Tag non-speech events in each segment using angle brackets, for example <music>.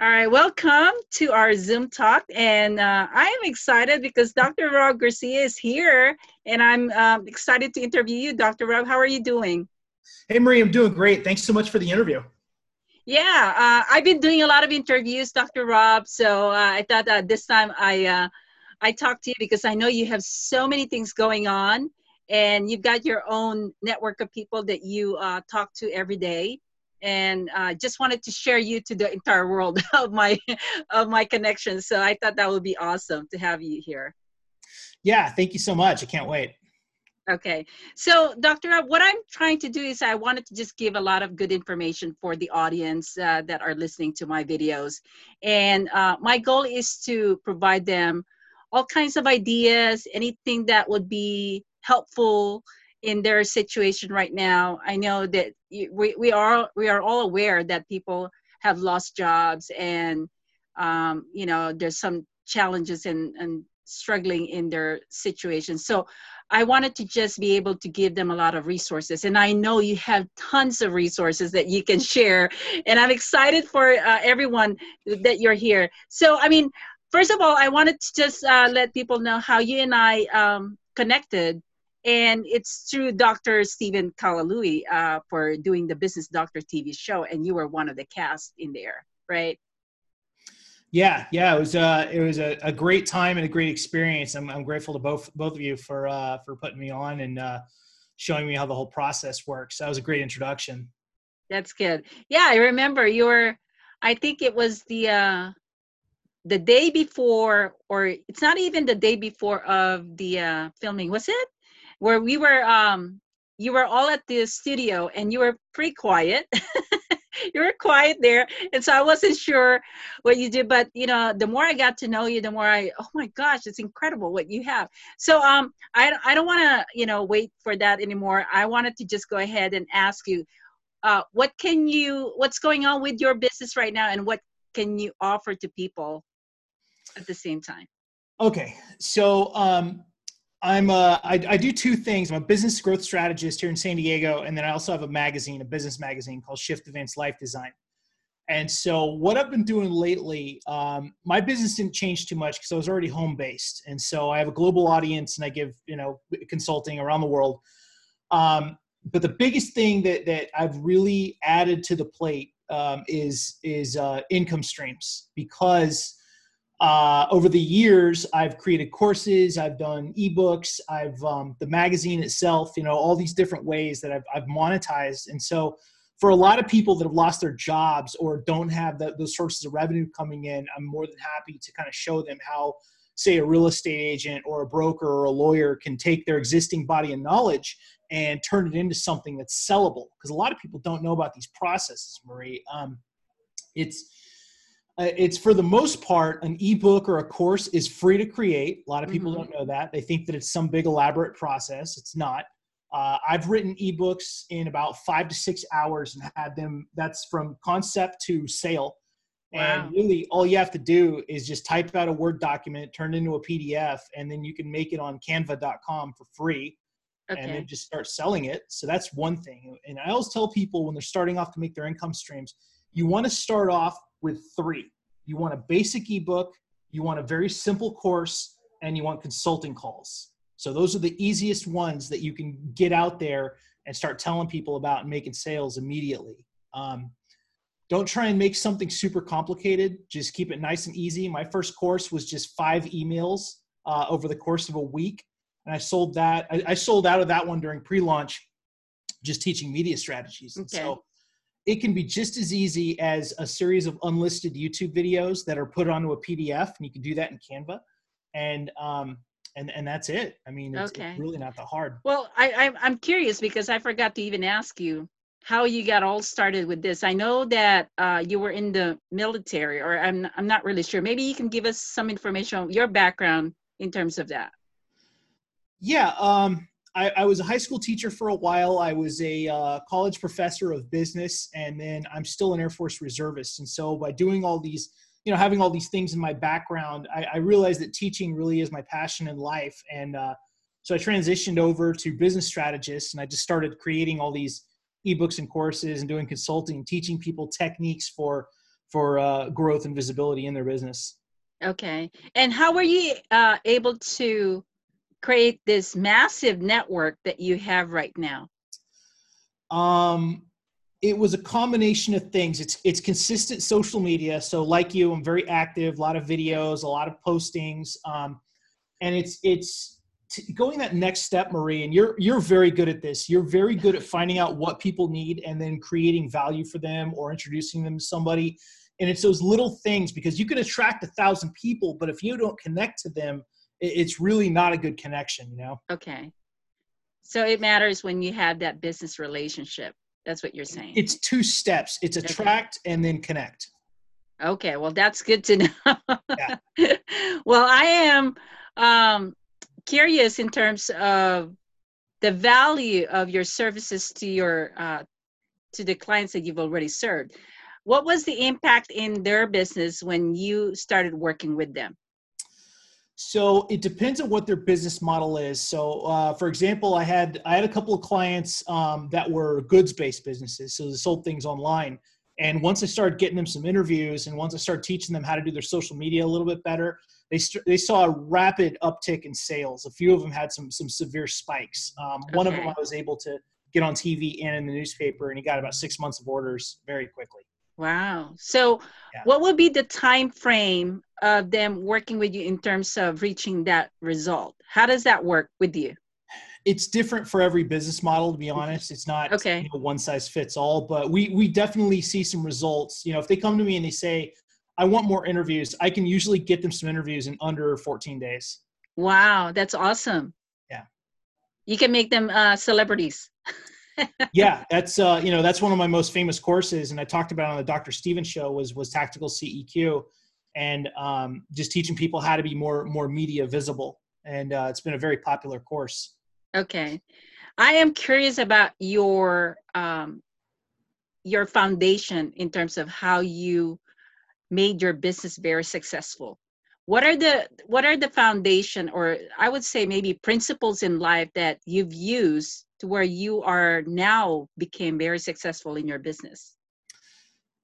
All right, welcome to our Zoom talk. And uh, I am excited because Dr. Rob Garcia is here, and I'm um, excited to interview you. Dr. Rob, how are you doing? Hey, Marie, I'm doing great. Thanks so much for the interview. Yeah, uh, I've been doing a lot of interviews, Dr. Rob. So uh, I thought that this time I uh, I talked to you because I know you have so many things going on, and you've got your own network of people that you uh, talk to every day and uh, just wanted to share you to the entire world <laughs> of my of my connections. So I thought that would be awesome to have you here. Yeah, thank you so much. I can't wait. Okay, so Dr. what I'm trying to do is I wanted to just give a lot of good information for the audience uh, that are listening to my videos, and uh, my goal is to provide them all kinds of ideas, anything that would be helpful in their situation right now i know that we, we are we are all aware that people have lost jobs and um, you know there's some challenges and, and struggling in their situation. So i wanted to just be able to give them a lot of resources. And i know you have tons of resources that you can share. And i'm excited for uh, everyone that you're here. So i mean first of all i wanted to just uh, let people know how you and i um, connected and it's through Dr. Stephen Kalalui uh, for doing the Business Doctor TV show, and you were one of the cast in there, right? Yeah, yeah, it was uh, it was a, a great time and a great experience. I'm, I'm grateful to both both of you for uh, for putting me on and uh, showing me how the whole process works. That was a great introduction. That's good. Yeah, I remember you were. I think it was the uh, the day before, or it's not even the day before of the uh, filming. Was it? Where we were um you were all at the studio and you were pretty quiet. <laughs> You were quiet there and so i wasn't sure what you did but you know the more i got to know you the more i oh my gosh it's incredible what you have. So um i, I don't want to you know wait for that anymore. I wanted to just go ahead and ask you uh, what can you what's going on with your business right now and what can you offer to people at the same time? Okay so um I'm a, I, I do two things. I'm a business growth strategist here in San Diego, and then I also have a magazine, a business magazine called Shift Advanced Life Design. And so, what I've been doing lately, um, my business didn't change too much because I was already home based, and so I have a global audience, and I give you know consulting around the world. Um, but the biggest thing that that I've really added to the plate um, is is uh, income streams because uh, over the years, I've created courses, I've done ebooks, I've um, the magazine itself, you know, all these different ways that I've, I've monetized. And so, for a lot of people that have lost their jobs or don't have the, those sources of revenue coming in, I'm more than happy to kind of show them how, say, a real estate agent or a broker or a lawyer can take their existing body of knowledge and turn it into something that's sellable. Because a lot of people don't know about these processes, Marie. Um, it's it's for the most part an ebook or a course is free to create. A lot of people mm-hmm. don't know that. They think that it's some big elaborate process. It's not. Uh, i've written ebooks in about five to six hours and had them that's from concept to sale. Wow. and really all you have to do is just type out a word document turn it into a pdf and then you can make it on canva.com for free okay. and then just start selling it. So that's one thing. And i always tell people when they're starting off to make their income streams you want to start off with three. You want a basic ebook, you want a very simple course, and you want consulting calls. So those are the easiest ones that you can get out there and start telling people about and making sales immediately. Um, don't try and make something super complicated. Just keep it nice and easy. My first course was just five emails uh, over the course of a week, and I sold that. I, I sold out of that one during pre-launch, just teaching media strategies. Okay. so it can be just as easy as a series of unlisted YouTube videos that are put onto a PDF, and you can do that in Canva, and um, and and that's it. I mean, it's, okay. it's really not that hard. Well, I, I am curious because I forgot to even ask you how you got all started with this. I know that uh, you were in the military, or I'm I'm not really sure. Maybe you can give us some information on your background in terms of that. Yeah. Um, I, I, was a high school teacher for a while. I was a uh, college professor of business, and then I'm still an Air Force reservist. And so, by doing all these, you know, having all these things in my background, I, I realized that teaching really is my passion in life. And uh, so, I transitioned over to business strategist, and I just started creating all these ebooks and courses and doing consulting, teaching people techniques for for uh, growth and visibility in their business. Okay. And how were you uh, able to create this massive network that you have right now? Um, it was a combination of things. It's it's consistent social media. So like you, I'm very active. A lot of videos, a lot of postings, um, and it's it's going that next step, Marie. And you're you're very good at this. You're very good at finding out what people need and then creating value for them or introducing them to somebody. And it's those little things because you can attract a thousand people, but if you don't connect to them, it's really not a good connection. You know. Okay. So it matters when you have that business relationship that's what you're saying. It's two steps. It's attract okay. and then connect. Okay, well that's good to <laughs> know. yeah. well, I am um, curious in terms of the value of your services to your uh, to the clients that you've already served. What was the impact in their business when you started working with them? So it depends on what their business model is. So, uh, for example, I had I had a couple of clients um, that were goods based businesses, so they sold things online. And once I started getting them some interviews, and once I started teaching them how to do their social media a little bit better, they st- they saw a rapid uptick in sales. A few of them had some some severe spikes. Um, okay. One of them I was able to get on TV and in the newspaper, and he got about six months of orders very quickly. Wow. So yeah. what would be the time frame of them working with you in terms of reaching that result? How does that work with you? It's different for every business model to be honest. It's not okay. You know, one size fits all, but we we definitely see some results. You know, if they come to me and they say, "I want more interviews," I can usually get them some interviews in under 14 days. Wow, that's awesome. Yeah. You can make them uh, celebrities. <laughs> yeah, that's uh, you know that's one of my most famous courses, and I talked about on the Dr. Stephen's show was was tactical CEQ, and um, just teaching people how to be more more media visible, and uh, it's been a very popular course. Okay, I am curious about your um, your foundation in terms of how you made your business very successful what are the what are the foundation or i would say maybe principles in life that you've used to where you are now became very successful in your business?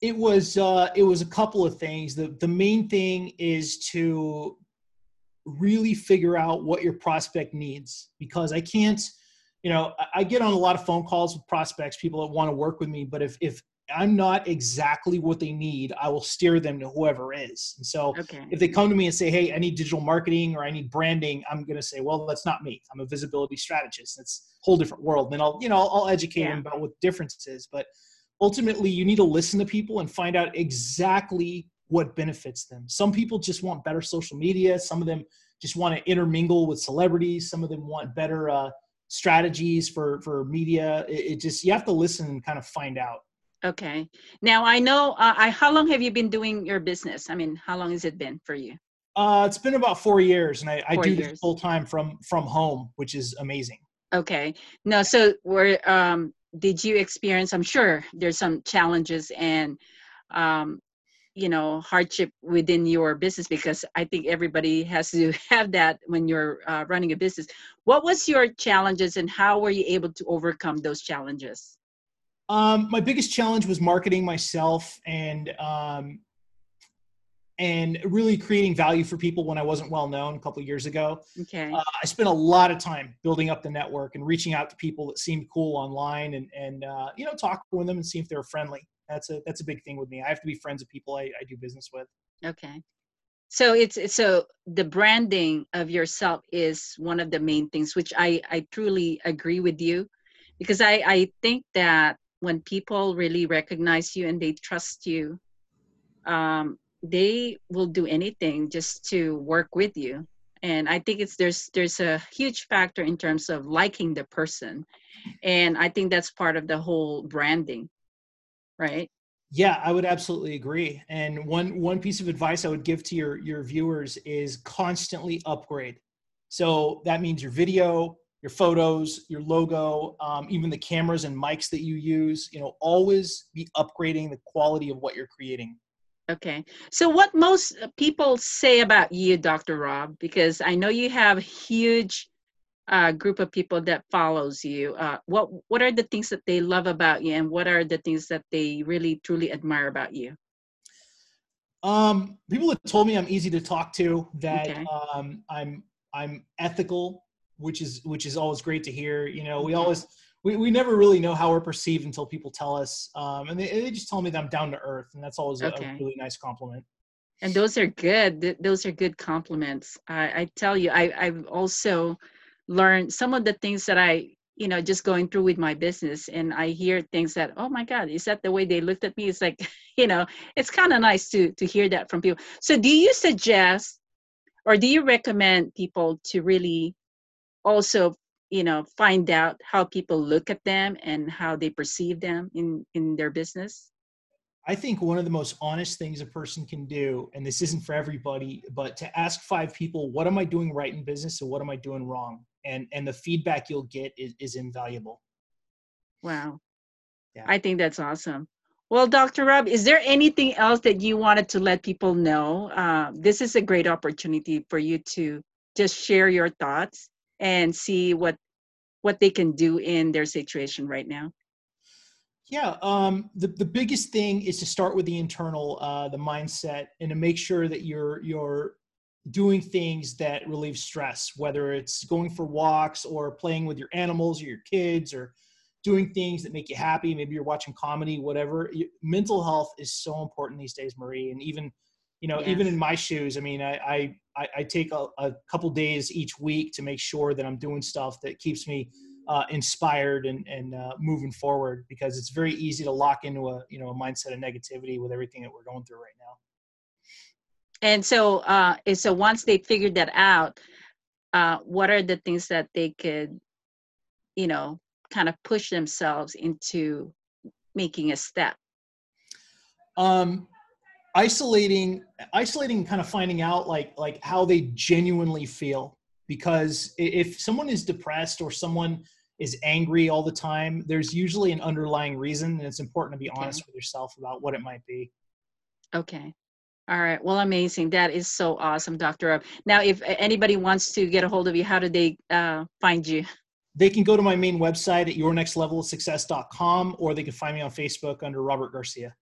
It was uh, it was a couple of things. The the main thing is to really figure out what your prospect needs because I can't, you know, I get on a lot of phone calls with prospects, people that want to work with me, but if if I'm not exactly what they need, I will steer them to whoever is. And so okay. if they come to me and say, Hey, I need digital marketing or I need branding, I'm going to say, well, that's not me. I'm a visibility strategist. That's a whole different world. And then I'll, you know, I'll, I'll educate yeah. them about what the difference is. But ultimately you need to listen to people and find out exactly what benefits them. Some people just want better social media. Some of them just want to intermingle with celebrities. Some of them want better, uh, strategies for, for media. It, it just, you have to listen and kind of find out. Okay. Now I know. Uh, I how long have you been doing your business? I mean, how long has it been for you? Uh, it's been about four years, and I, I do this full time from from home, which is amazing. Okay. No. So, we're um, did you experience? I'm sure there's some challenges and um, you know hardship within your business because I think everybody has to <laughs> have that when you're uh, running a business. What was your challenges, and how were you able to overcome those challenges? Um, my biggest challenge was marketing myself and um, and really creating value for people when I wasn't well known a couple years ago. Okay. Uh, I spent a lot of time building up the network and reaching out to people that seemed cool online and and uh, you know talking with them and see if they're friendly. That's a that's a big thing with me. I have to be friends with people I, I do business with. Okay. So it's so the branding of yourself is one of the main things, which I I truly agree with you, because I I think that when people really recognize you and they trust you um, they will do anything just to work with you and i think it's there's there's a huge factor in terms of liking the person and i think that's part of the whole branding right yeah i would absolutely agree and one one piece of advice i would give to your your viewers is constantly upgrade so that means your video your photos, your logo, um, even the cameras and mics that you use. You know, always be upgrading the quality of what you're creating. Okay. So, what most people say about you, Dr. Rob, because I know you have a huge uh, group of people that follows you. Uh, what What are the things that they love about you, and what are the things that they really truly admire about you? Um, people have told me I'm easy to talk to. That Okay. um, I'm I'm ethical, which is which is always great to hear. You know, we Mhm. always we, we never really know how we're perceived until people tell us, um, and they, they just tell me that I'm down to earth, and that's always a, a really nice compliment. And those are good. Th- Those are good compliments. I, I tell you, I, I've also learned some of the things that I, you know, just going through with my business, and I hear things that, oh my God, is that the way they looked at me? It's like, <laughs> you know, it's kind of nice to to hear that from people. So, do you suggest, or do you recommend people to really also, you know, find out how people look at them and how they perceive them in in their business? I think one of the most honest things a person can do, and this isn't for everybody, but to ask five people, what am I doing right in business and what am I doing wrong? And and the feedback you'll get is, is invaluable. Wow. Yeah. I think that's awesome. Well, Dr. Rob, is there anything else that you wanted to let people know? Uh, this is a great opportunity for you to just share your thoughts and see what what they can do in their situation right now. Yeah, um, the the biggest thing is to start with the internal, uh, the mindset, and to make sure that you're you're doing things that relieve stress, whether it's going for walks or playing with your animals or your kids or doing things that make you happy. Maybe you're watching comedy, whatever. Mental health is so important these days, Marie. And even, you know, even in my shoes, I mean, I I, I- I take a, a couple days each week to make sure that I'm doing stuff that keeps me uh, inspired and and uh, moving forward because it's very easy to lock into a you know a mindset of negativity with everything that we're going through right now. And so, uh, and so once they figured that out, uh, what are the things that they could, you know, kind of push themselves into making a step? um isolating isolating kind of finding out like like how they genuinely feel because if someone is depressed or someone is angry all the time there's usually an underlying reason and it's important to be Okay. honest with yourself about what it might be Okay. All right. Well, amazing. That is so awesome, Dr. Rob. Now, if anybody wants to get a hold of you, how do they uh, find you? they can go to my main website at yournextlevelofsuccess.com or they can find me on facebook under robert garcia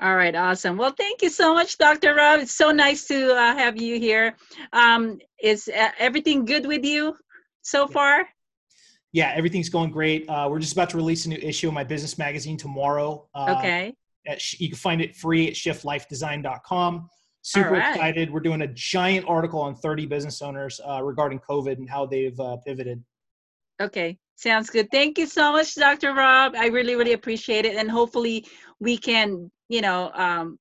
All right. Awesome. Well, thank you so much, Dr. Rob. It's so nice to uh, have you here. Um, is uh, everything good with you so far? yeah everything's going great uh, we're just about to release a new issue of my business magazine tomorrow uh, Okay. at, you can find it free at shiftlifedesign.com. Super right. excited. We're doing a giant article on 30 business owners uh, regarding COVID and how they've uh, pivoted. Okay. Sounds good. Thank you so much, Dr. Rob. I really, really appreciate it. And hopefully we can, you know, um,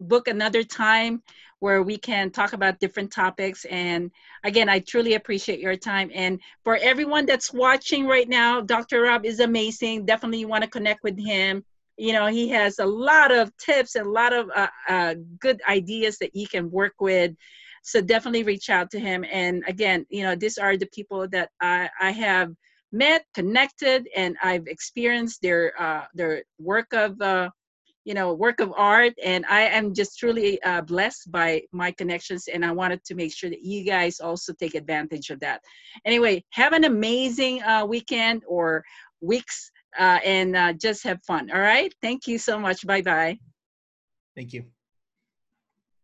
book another time where we can talk about different topics. And again, I truly appreciate your time. And for everyone that's watching right now, Dr. Rob is amazing. Definitely you want to connect with him. You know, he has a lot of tips and a lot of uh, uh, good ideas that you can work with. So definitely reach out to him. And again, you know, these are the people that I, I have met, connected, and I've experienced their uh, their work of uh, you know work of art. And i am just truly uh, blessed by my connections. And i wanted to make sure that you guys also take advantage of that. Anyway have an amazing uh, weekend or weeks uh, and uh, just have fun. All right? Thank you so much. Bye bye Thank you.